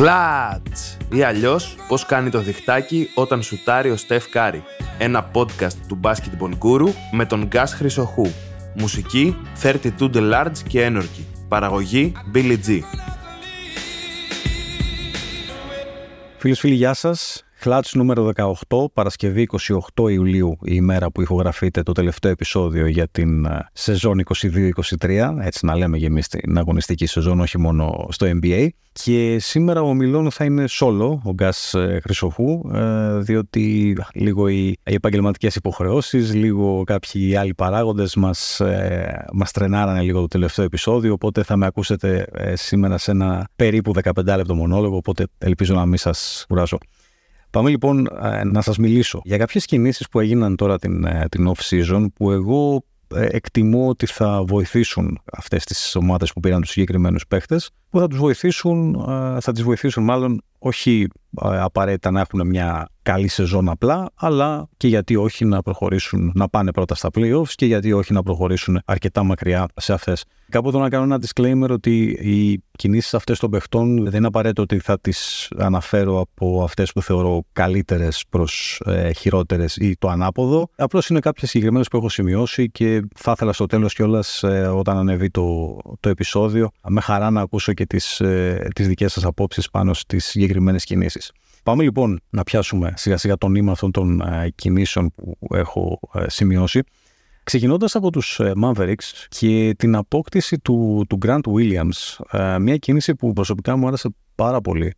Χλατς! Ή αλλιώς πώς κάνει το διχτάκι όταν σουτάρει ο Στεφ Κάρι. Ένα podcast του Basketball Guru με τον Γκας Χρυσοχού. Μουσική 32 The Large και Energy. Παραγωγή Billy G. Φίλες φίλοι, γεια σας. Χλατς νούμερο 18, Παρασκευή 28 Ιουλίου, η ημέρα που ηχογραφείται το τελευταίο επεισόδιο για την ε, σεζόν 22-23, έτσι να λέμε για εμείς την αγωνιστική σεζόν, όχι μόνο στο NBA. Και σήμερα ο ομιλών θα είναι solo, ο Γκας ε, Χρυσοχού, ε, διότι λίγο οι, οι επαγγελματικές υποχρεώσεις, λίγο κάποιοι άλλοι παράγοντες μας, μας τρενάρανε λίγο το τελευταίο επεισόδιο, οπότε θα με ακούσετε σήμερα σε ένα περίπου 15 λεπτό μονόλογο, οπότε ελπίζω να μην σας κουράσω. Πάμε λοιπόν ε, να σας μιλήσω. Για κάποιες κινήσεις που έγιναν τώρα την, ε, την off-season που εγώ ε, εκτιμώ ότι θα βοηθήσουν αυτές τις ομάδες που πήραν τους συγκεκριμένους παίχτες που θα τους βοηθήσουν, θα τις βοηθήσουν μάλλον όχι απαραίτητα να έχουν μια καλή σεζόν απλά, αλλά και γιατί όχι να προχωρήσουν, να πάνε πρώτα στα playoffs και γιατί όχι να προχωρήσουν αρκετά μακριά σε αυτές. Κάπου εδώ να κάνω ένα disclaimer ότι οι κινήσεις αυτές των παιχτών δεν είναι απαραίτητο ότι θα τις αναφέρω από αυτές που θεωρώ καλύτερες προς ε, χειρότερες ή το ανάποδο. Απλώς είναι κάποιες συγκεκριμένες που έχω σημειώσει και θα ήθελα στο τέλος κιόλας ε, όταν ανεβεί το, το επεισόδιο με χαρά να ακούσω και τις, ε, τις δικές σας απόψεις πάνω στις συγκεκριμένε κινήσεις. Πάμε λοιπόν να πιάσουμε σιγά σιγά το νήμα αυτών των ε, κινήσεων που έχω ε, σημειώσει. Ξεκινώντας από τους ε, Mavericks και την απόκτηση του, του Grant Williams, μια κίνηση που προσωπικά μου άρεσε πάρα πολύ.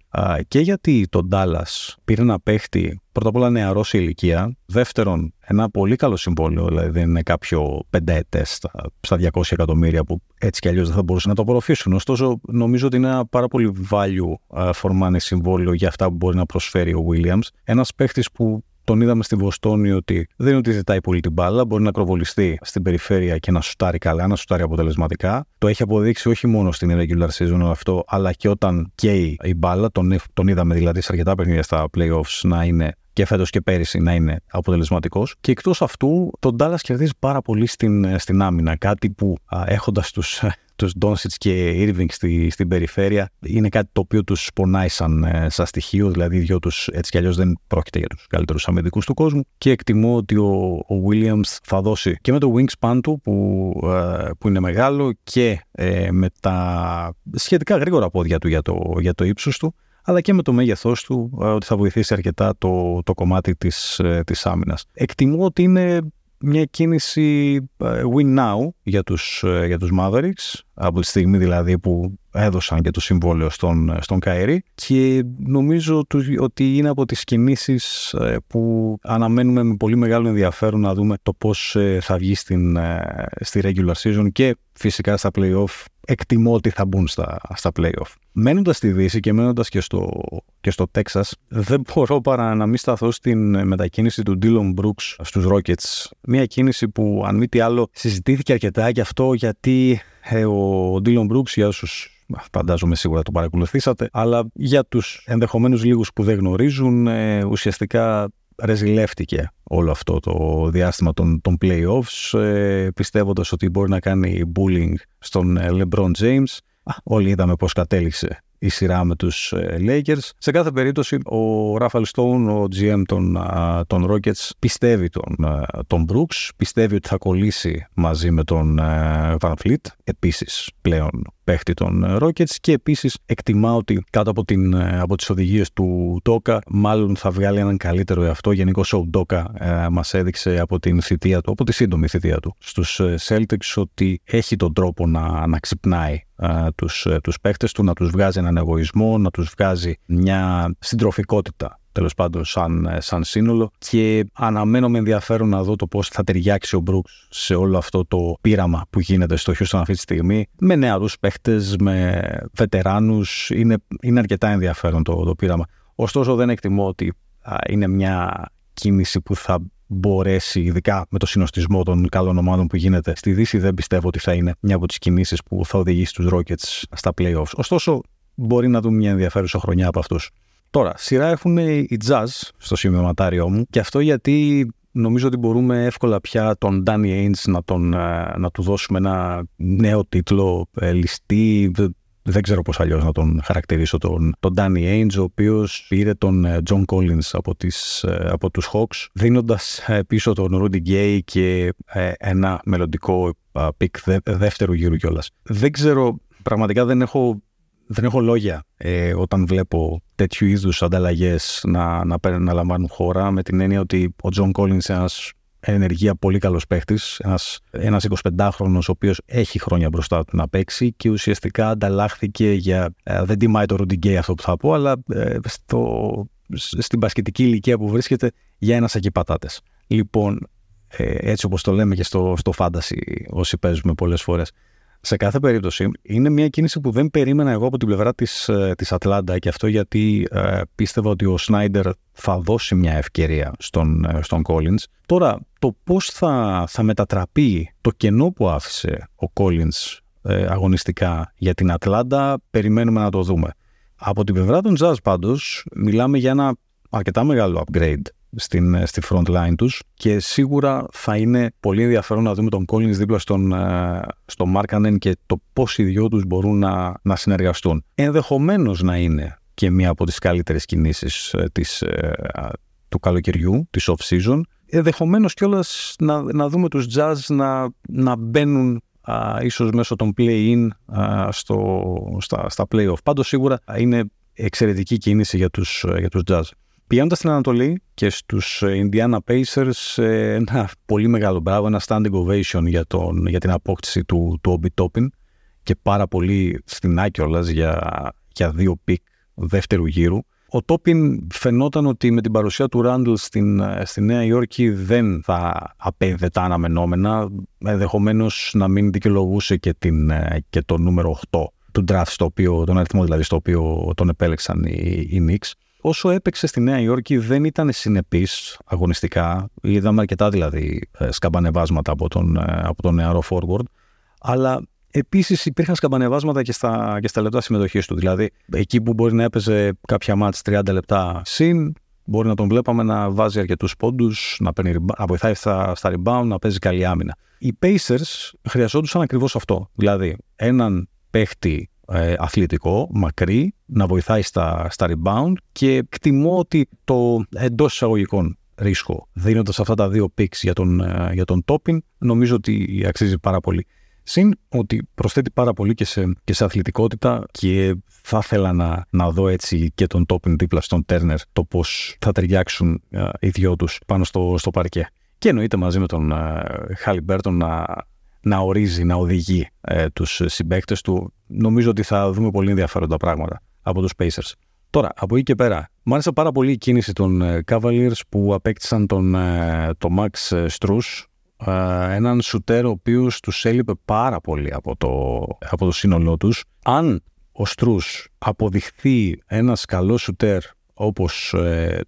Και γιατί τον Dallas πήρε να παίχτη πρώτα απ' όλα νεαρό σε ηλικία. Δεύτερον, ένα πολύ καλό συμβόλαιο, δηλαδή δεν είναι κάποιο πενταετές στα 200 εκατομμύρια που έτσι κι αλλιώς δεν θα μπορούσαν να το απορροφήσουν. Ωστόσο, νομίζω ότι είναι ένα πάρα πολύ value for money συμβόλαιο για αυτά που μπορεί να προσφέρει ο Williams. Ένας παίχτης που τον είδαμε στη Βοστόνη ότι δεν είναι ότι ζητάει πολύ την μπάλα, μπορεί να ακροβολιστεί στην περιφέρεια και να σουτάρει καλά, να σουτάρει αποτελεσματικά. Το έχει αποδείξει όχι μόνο στην irregular season αυτό, αλλά και όταν καίει η μπάλα. Τον, τον είδαμε δηλαδή σε αρκετά παιχνίδια στα playoffs να είναι και φέτος και πέρυσι να είναι αποτελεσματικός. Και εκτός αυτού, τον Dallas κερδίζει πάρα πολύ στην, στην άμυνα. Κάτι που έχοντας τους τους Ντόνσιτ και Irving στη, στην περιφέρεια είναι κάτι το οποίο τους πονάει σαν, ε, σαν στοιχείο. Δηλαδή, οι δυο τους έτσι κι αλλιώς δεν πρόκειται για τους καλύτερους αμυντικούς του κόσμου. Και εκτιμώ ότι ο, ο Williams θα δώσει και με το wingspan του που, ε, που είναι μεγάλο και ε, με τα σχετικά γρήγορα πόδια του για το, για το ύψος του αλλά και με το μέγεθός του ότι θα βοηθήσει αρκετά το, το κομμάτι της, της άμυνας. Εκτιμώ ότι είναι μια κίνηση ε, win now για τους, ε, για τους Mavericks από τη στιγμή δηλαδή που έδωσαν και το συμβόλαιο στον, στον Καΐρη και νομίζω ότι είναι από τις κινήσεις ε, που αναμένουμε με πολύ μεγάλο ενδιαφέρον να δούμε το πώς θα βγει στην, στη regular season και φυσικά στα playoff εκτιμώ ότι θα μπουν στα, στα playoff. Μένοντας στη Δύση και μένοντας και στο, και στο Τέξας, δεν μπορώ παρά να μην σταθώ στην μετακίνηση του Dylan Brooks στους Rockets. Μια κίνηση που αν μη τι άλλο συζητήθηκε αρκετά και αυτό γιατί ε, ο Dylan Brooks για όσους φαντάζομαι σίγουρα το παρακολουθήσατε, αλλά για τους ενδεχομένους λίγους που δεν γνωρίζουν, ε, ουσιαστικά ρεζιλεύτηκε όλο αυτό το διάστημα των, των playoffs ε, πιστεύοντας ότι μπορεί να κάνει bullying στον ε, LeBron James. όλοι είδαμε πώς κατέληξε η σειρά με τους ε, Lakers. Σε κάθε περίπτωση ο Ράφαλ Στόουν, ο GM των, των Rockets, πιστεύει τον, τον Brooks, πιστεύει ότι θα κολλήσει μαζί με τον Van Fleet, επίσης πλέον παίχτη των Rockets και επίσης εκτιμά ότι κάτω από, την, από τις οδηγίες του Ντόκα μάλλον θα βγάλει έναν καλύτερο εαυτό. Γενικώς ο Ντόκα ε, μας έδειξε από την θητεία του, από τη σύντομη θητεία του στους Celtics ότι έχει τον τρόπο να, να ξυπνάει ε, τους, ε, τους παίχτες του, να τους βγάζει έναν εγωισμό, να τους βγάζει μια συντροφικότητα τέλος πάντων σαν, ε, σαν σύνολο και αναμένω με ενδιαφέρον να δω το πώς θα ταιριάξει ο Μπρούξ σε όλο αυτό το πείραμα που γίνεται στο Houston αυτή τη στιγμή με νεαρούς παίχτες, με βετεράνους. Είναι, είναι αρκετά ενδιαφέρον το, το πείραμα. Ωστόσο δεν εκτιμώ ότι είναι μια κίνηση που θα μπορέσει, ειδικά με το συνοστισμό των καλών ομάδων που γίνεται στη Δύση, δεν πιστεύω ότι θα είναι μια από τις κινήσεις που θα οδηγήσει τους Rockets στα playoffs. Ωστόσο, μπορεί να δούμε μια ενδιαφέρουσα χρονιά από αυτούς. Τώρα, σειρά έχουν οι jazz στο σημειωματάριό μου και αυτό γιατί νομίζω ότι μπορούμε εύκολα πια τον Danny Ainge να, τον, ε, να του δώσουμε ένα νέο τίτλο, ε, ληστή, δεν ξέρω πώς αλλιώς να τον χαρακτηρίσω, τον, τον Danny Ainge, ο οποίος πήρε τον ε, John Collins από, τις, ε, από τους Hawks, δίνοντας ε, πίσω τον Rudy Gay και ένα μελλοντικό pick δεύτερου γύρου κιόλας. Δεν ξέρω, πραγματικά δεν έχω δεν έχω λόγια ε, όταν βλέπω τέτοιου είδους ανταλλαγές να, να, να λαμβάνουν χώρα με την έννοια ότι ο Τζον Κόλλινς είναι ένας εν ενεργεία πολύ καλός παίχτης. Ένας 25χρονος, ο οποίος έχει χρόνια μπροστά του να παίξει και ουσιαστικά ανταλλάχθηκε για. Ε, δεν τιμάει το Rudy αυτό που θα πω, αλλά ε, στο, στη μπασκετική ηλικία που βρίσκεται για ένα σακί πατάτες. Λοιπόν, ε, έτσι όπως το λέμε και στο, στο fantasy, όσοι παίζουμε πολλές φορές. Σε κάθε περίπτωση είναι μια κίνηση που δεν περίμενα εγώ από την πλευρά της, ε, της Ατλάντα και αυτό γιατί ε, πίστευα ότι ο Σνάιντερ θα δώσει μια ευκαιρία στον, ε, στον Collins. Τώρα, το πώς θα, θα μετατραπεί το κενό που άφησε ο Collins ε, αγωνιστικά για την Ατλάντα, περιμένουμε να το δούμε. Από την πλευρά των Jazz πάντως, μιλάμε για ένα αρκετά μεγάλο upgrade στην, ε, στη front line τους και σίγουρα θα είναι πολύ ενδιαφέρον να δούμε τον Collins δίπλα στον, ε, στον Markkanen και το πώς οι δυο τους μπορούν να, να συνεργαστούν. Ενδεχομένως να είναι και μία από τις καλύτερες κινήσεις ε, της, του καλοκαιριού, της off-season. Ενδεχομένως κιόλας να, να δούμε τους Jazz να, να μπαίνουν α, ίσως μέσω των play-in στο, στα, στα play-off. Πάντως σίγουρα είναι εξαιρετική κίνηση για τους, για τους Jazz. Πηγαίνοντας στην Ανατολή και στους ε, Indiana Pacers, ε, ένα πολύ μεγάλο μπράβο, ένα standing ovation για, τον, για την απόκτηση του, του Obi Toppin και πάρα πολύ φτηνά κιόλας για, για δύο pick δεύτερου γύρου. Ο Τόπιν φαινόταν ότι με την παρουσία του Ράντλ στην, ε, στη Νέα Υόρκη δεν θα απέδιδε τα αναμενόμενα, ενδεχομένως να μην δικαιολογούσε και, την, και το νούμερο 8 του draft, στο οποίο, τον αριθμό δηλαδή στο οποίο τον επέλεξαν οι, οι Knicks όσο έπαιξε στη Νέα Υόρκη δεν ήταν συνεπής αγωνιστικά. Είδαμε αρκετά δηλαδή ε, σκαμπανεβάσματα από τον, ε, από τον νεαρό forward. Αλλά επίσης υπήρχαν σκαμπανεβάσματα και στα, και στα λεπτά συμμετοχής του. Δηλαδή εκεί που μπορεί να έπαιζε κάποια μάτς 30 λεπτά συν, μπορεί να τον βλέπαμε να βάζει αρκετούς πόντους, να, να βοηθάει στα, στα rebound, να παίζει καλή άμυνα. Οι Pacers χρειαζόντουσαν ακριβώς αυτό. Δηλαδή, έναν παίχτη ε, αθλητικό, μακρύ, να βοηθάει στα, στα rebound και εκτιμώ ότι το εντός εισαγωγικών ρίσκο δίνοντας αυτά τα δύο picks για τον, ε, για τον Toppin νομίζω ότι αξίζει πάρα πολύ. Συν ότι προσθέτει πάρα πολύ και σε, και σε αθλητικότητα και θα ήθελα να, να δω έτσι και τον Toppin δίπλα στον Turner το πώς θα ταιριάξουν ε, οι δυο τους πάνω στο, στο παρκέ. Και εννοείται μαζί με τον uh, να, να ορίζει, να οδηγεί ε, τους συμπαίκτες του. Νομίζω ότι θα δούμε πολύ ενδιαφέροντα πράγματα από τους Pacers. Τώρα, από εκεί και πέρα, μου άρεσε πάρα πολύ η κίνηση των ε, Cavaliers που απέκτησαν τον, ε, τον Max Strus, ε, έναν σουτέρ ο οποίος τους έλειπε πάρα πολύ από το, από το σύνολό τους. Αν ο Strus αποδειχθεί ένας καλός σουτέρ όπως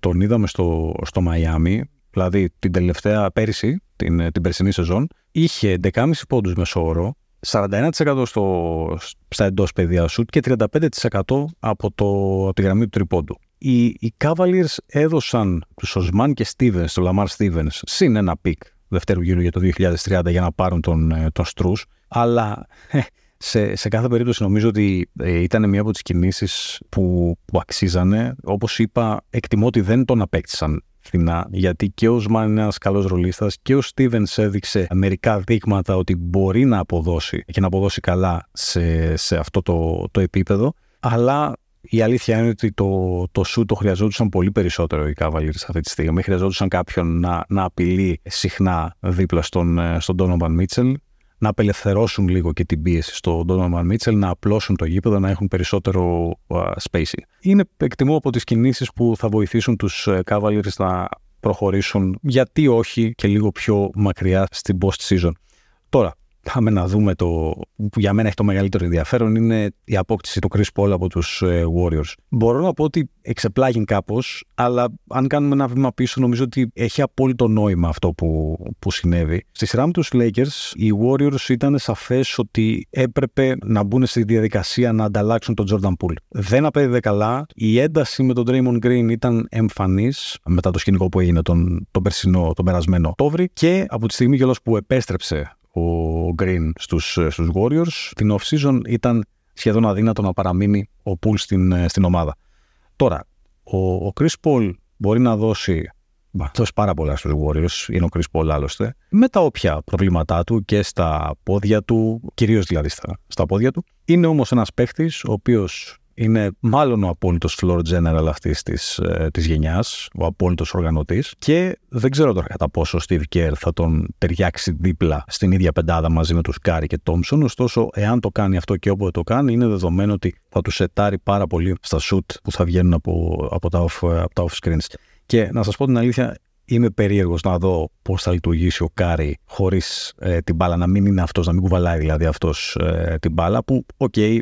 τον είδαμε στο, στο Μαϊάμι, δηλαδή την τελευταία πέρυσι, την, την περσινή σεζόν, είχε 11,5 πόντους μέσο όρο, 41% στο, στα εντός παιδιάς σουτ και 35% από, το, από τη γραμμή του τριπόντου. Οι, οι Cavaliers έδωσαν τους Οσμάν και Stevens, τον Lamar Stevens, συν ένα pick δευτέρου γύρου για το 2030 για να πάρουν τον, ε, τον Στρούς, αλλά ε, σε, σε κάθε περίπτωση νομίζω ότι ε, ήταν μία από τις κινήσεις που, που αξίζανε. Όπως είπα, εκτιμώ ότι δεν τον απέκτησαν φθηνά, γιατί και ο Οσμάν είναι ένας καλός ρολίστας και ο Στίβενς έδειξε μερικά δείγματα ότι μπορεί να αποδώσει και να αποδώσει καλά σε, σε αυτό το, το επίπεδο. Αλλά η αλήθεια είναι ότι το, το σου το χρειαζόντουσαν πολύ περισσότερο οι Cavaliers αυτή τη στιγμή. Χρειαζόντουσαν κάποιον να, να απειλεί συχνά δίπλα στον, ε, στον Donovan Mitchell να απελευθερώσουν λίγο και την πίεση στον Donovan Mitchell, να απλώσουν το γήπεδο, να έχουν περισσότερο uh, spacing. Είναι, εκτιμώ, από τις κινήσεις που θα βοηθήσουν τους ε, Cavaliers να προχωρήσουν, γιατί όχι και λίγο πιο μακριά στην post season. Τώρα, Πάμε να δούμε το που για μένα έχει το μεγαλύτερο ενδιαφέρον είναι η απόκτηση του Chris Paul από τους ε, Warriors. Μπορώ να πω ότι εξεπλάγει κάπως, αλλά αν κάνουμε ένα βήμα πίσω νομίζω ότι έχει απόλυτο νόημα αυτό που, που συνέβη. Στη σειρά με τους Lakers οι Warriors ήταν σαφές ότι έπρεπε να μπουν στη διαδικασία να ανταλλάξουν τον Jordan Poole. Δεν απέδιδε καλά. Η ένταση με τον Draymond Green ήταν εμφανής μετά το σκηνικό που έγινε τον, τον περσινό, τον περασμένο Οκτώβρη και από τη στιγμή που επέστρεψε ο Green στους, στους Warriors. Την off-season ήταν σχεδόν αδύνατο να παραμείνει ο Πουλ στην, ε, στην ομάδα. Τώρα, ο, ο Chris Paul μπορεί να δώσει δώσει πάρα πολλά στους Warriors, είναι ο Chris Paul άλλωστε, με τα όποια προβλήματά του και στα πόδια του, κυρίως δηλαδή στα, στα πόδια του. Είναι όμως ένας παίχτης ο οποίος είναι μάλλον ο απόλυτος floor general αυτής της ε, της γενιάς, ο απόλυτος οργανωτής. Και δεν ξέρω τώρα κατά πόσο ο Steve Kerr θα τον ταιριάξει δίπλα στην ίδια πεντάδα μαζί με τους Κάρι και Τόμψον. Ωστόσο, εάν το κάνει αυτό και όποτε το κάνει, είναι δεδομένο ότι θα τους σετάρει πάρα πολύ στα σουτ που θα βγαίνουν από, από, τα, off, από τα off screens. Και να σας πω την αλήθεια, είμαι περίεργος να δω πώς θα λειτουργήσει ο Κάρι χωρίς ε, την μπάλα, να μην είναι αυτός, να μην κουβαλάει δηλαδή αυτός ε, την μπάλα. Που, ok, okay,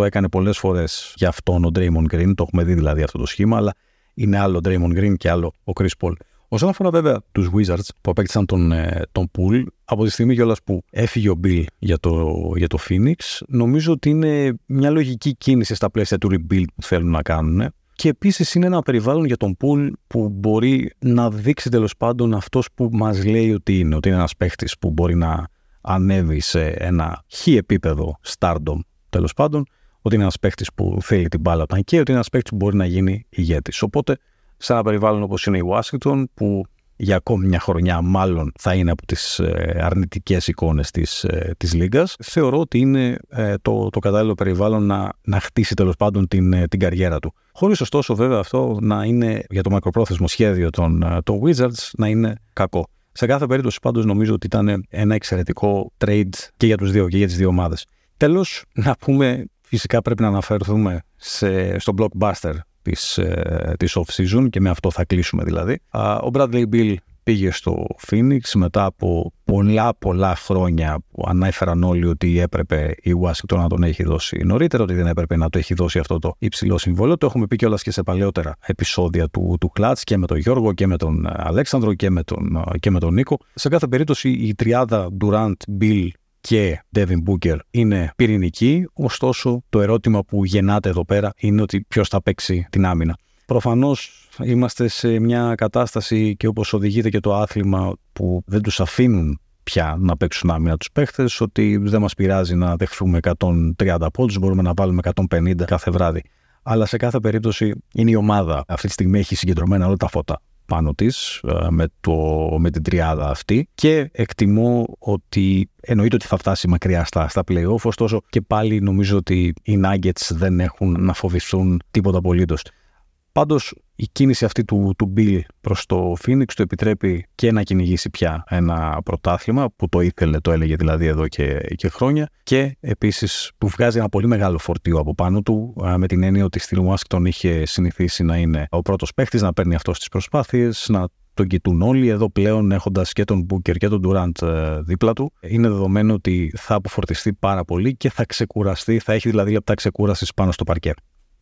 το έκανε πολλές φορές για αυτόν ο Draymond Green, το έχουμε δει δηλαδή αυτό το σχήμα, αλλά είναι άλλο ο Draymond Green και άλλο ο Chris Paul. Όσον αφορά βέβαια τους Wizards που απέκτησαν τον, ε, τον Poole, από τη στιγμή κιόλας που έφυγε ο Beal για το, για το Phoenix, νομίζω ότι είναι μια λογική κίνηση στα πλαίσια του rebuild που θέλουν να κάνουν. Και επίσης είναι ένα περιβάλλον για τον Poole που μπορεί να δείξει τέλος πάντων αυτός που μας λέει ότι είναι. Ότι είναι ένας παίχτης που μπορεί να ανέβει σε ένα χι επίπεδο stardom τέλος πάντων ότι είναι ένας παίχτης που θέλει την μπάλα όταν και ότι είναι ένας παίχτης που μπορεί να γίνει ηγέτης. Οπότε, σε ένα περιβάλλον όπως είναι η Washington, που για ακόμη μια χρονιά μάλλον θα είναι από τις ε, αρνητικές εικόνες της, ε, της Λίγκας. Θεωρώ ότι είναι ε, το, το κατάλληλο περιβάλλον να, να χτίσει τέλος πάντων την, την καριέρα του. Χωρίς ωστόσο βέβαια αυτό να είναι για το μακροπρόθεσμο σχέδιο των, των Wizards να είναι κακό. Σε κάθε περίπτωση πάντως νομίζω ότι ήταν ένα εξαιρετικό trade και για τους δύο και για τις δύο ομάδες. Τέλος, να πούμε Φυσικά πρέπει να αναφερθούμε σε, στο blockbuster της, ε, της off-season και με αυτό θα κλείσουμε δηλαδή. Ο Bradley Bill πήγε στο Phoenix μετά από πολλά πολλά χρόνια που ανέφεραν όλοι ότι έπρεπε η Washington να τον έχει δώσει νωρίτερα, ότι δεν έπρεπε να το έχει δώσει αυτό το υψηλό συμβόλαιο. Το έχουμε πει κιόλας και σε παλαιότερα επεισόδια του, του Clutch και με τον Γιώργο και με τον Αλέξανδρο και με τον, και με τον Νίκο. Σε κάθε περίπτωση η τριάδα Durant, Bill και Devin Booker είναι πυρηνική, ωστόσο το ερώτημα που γεννάται εδώ πέρα είναι ότι ποιος θα παίξει την άμυνα. Προφανώς είμαστε σε μια κατάσταση και όπως οδηγείται και το άθλημα που δεν τους αφήνουν πια να παίξουν άμυνα τους παίχτες, ότι δεν μας πειράζει να δεχθούμε 130 πόντους, μπορούμε να βάλουμε 150 κάθε βράδυ. Αλλά σε κάθε περίπτωση είναι η ομάδα. Αυτή τη στιγμή έχει συγκεντρωμένα όλα τα φώτα πάνω της ε, με, το, με την τριάδα αυτή και εκτιμώ ότι εννοείται ότι θα φτάσει μακριά στα, στα play-off, ωστόσο και πάλι νομίζω ότι οι Nuggets δεν έχουν να φοβηθούν τίποτα απολύτως. Πάντως η κίνηση αυτή του, του Bill προς το Phoenix του επιτρέπει και να κυνηγήσει πια ένα πρωτάθλημα που το ήθελε, το έλεγε δηλαδή εδώ και, και χρόνια και επίσης του βγάζει ένα πολύ μεγάλο φορτίο από πάνω του με την έννοια ότι στη Washington είχε συνηθίσει να είναι ο πρώτος παίχτης, να παίρνει αυτό στις προσπάθειες, να τον κοιτούν όλοι εδώ πλέον έχοντας και τον Booker και τον Durant ε, δίπλα του. Είναι δεδομένο ότι θα αποφορτιστεί πάρα πολύ και θα ξεκουραστεί, θα έχει δηλαδή λεπτά ξεκούρασης πάνω στο παρκέ.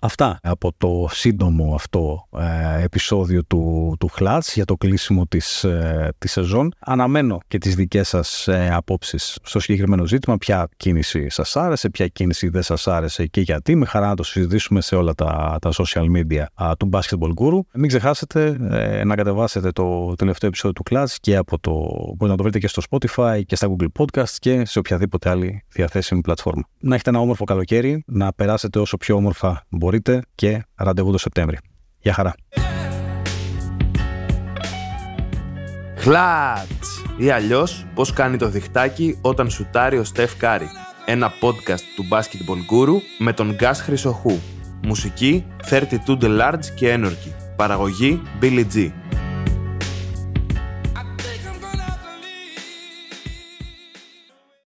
Αυτά από το σύντομο αυτό ε, επεισόδιο του, του Χλάτς για το κλείσιμο της, ε, της σεζόν. Αναμένω και τις δικές σας ε, απόψεις στο συγκεκριμένο ζήτημα. Ποια κίνηση σας άρεσε, ποια κίνηση δεν σας άρεσε και γιατί. Με χαρά να το συζητήσουμε σε όλα τα, τα social media α, του Basketball Guru. Μην ξεχάσετε ε, να κατεβάσετε το τελευταίο επεισόδιο του Clutch και από το, μπορείτε να το βρείτε και στο Spotify και στα Google Podcast και σε οποιαδήποτε άλλη διαθέσιμη πλατφόρμα. Να έχετε ένα όμορφο καλοκαίρι, να περάσετε όσο πιο όμορφα μπορείτε μπορείτε και ραντεβού το Σεπτέμβρη. Γεια χαρά. Χλάτς! Ή αλλιώς πώς κάνει το διχτάκι όταν σουτάρει ο Στεφ Κάρι. Ένα podcast του Basketball Guru με τον Γκάς Χρυσοχού. Μουσική 32 The Large και Energy. Παραγωγή Billy G.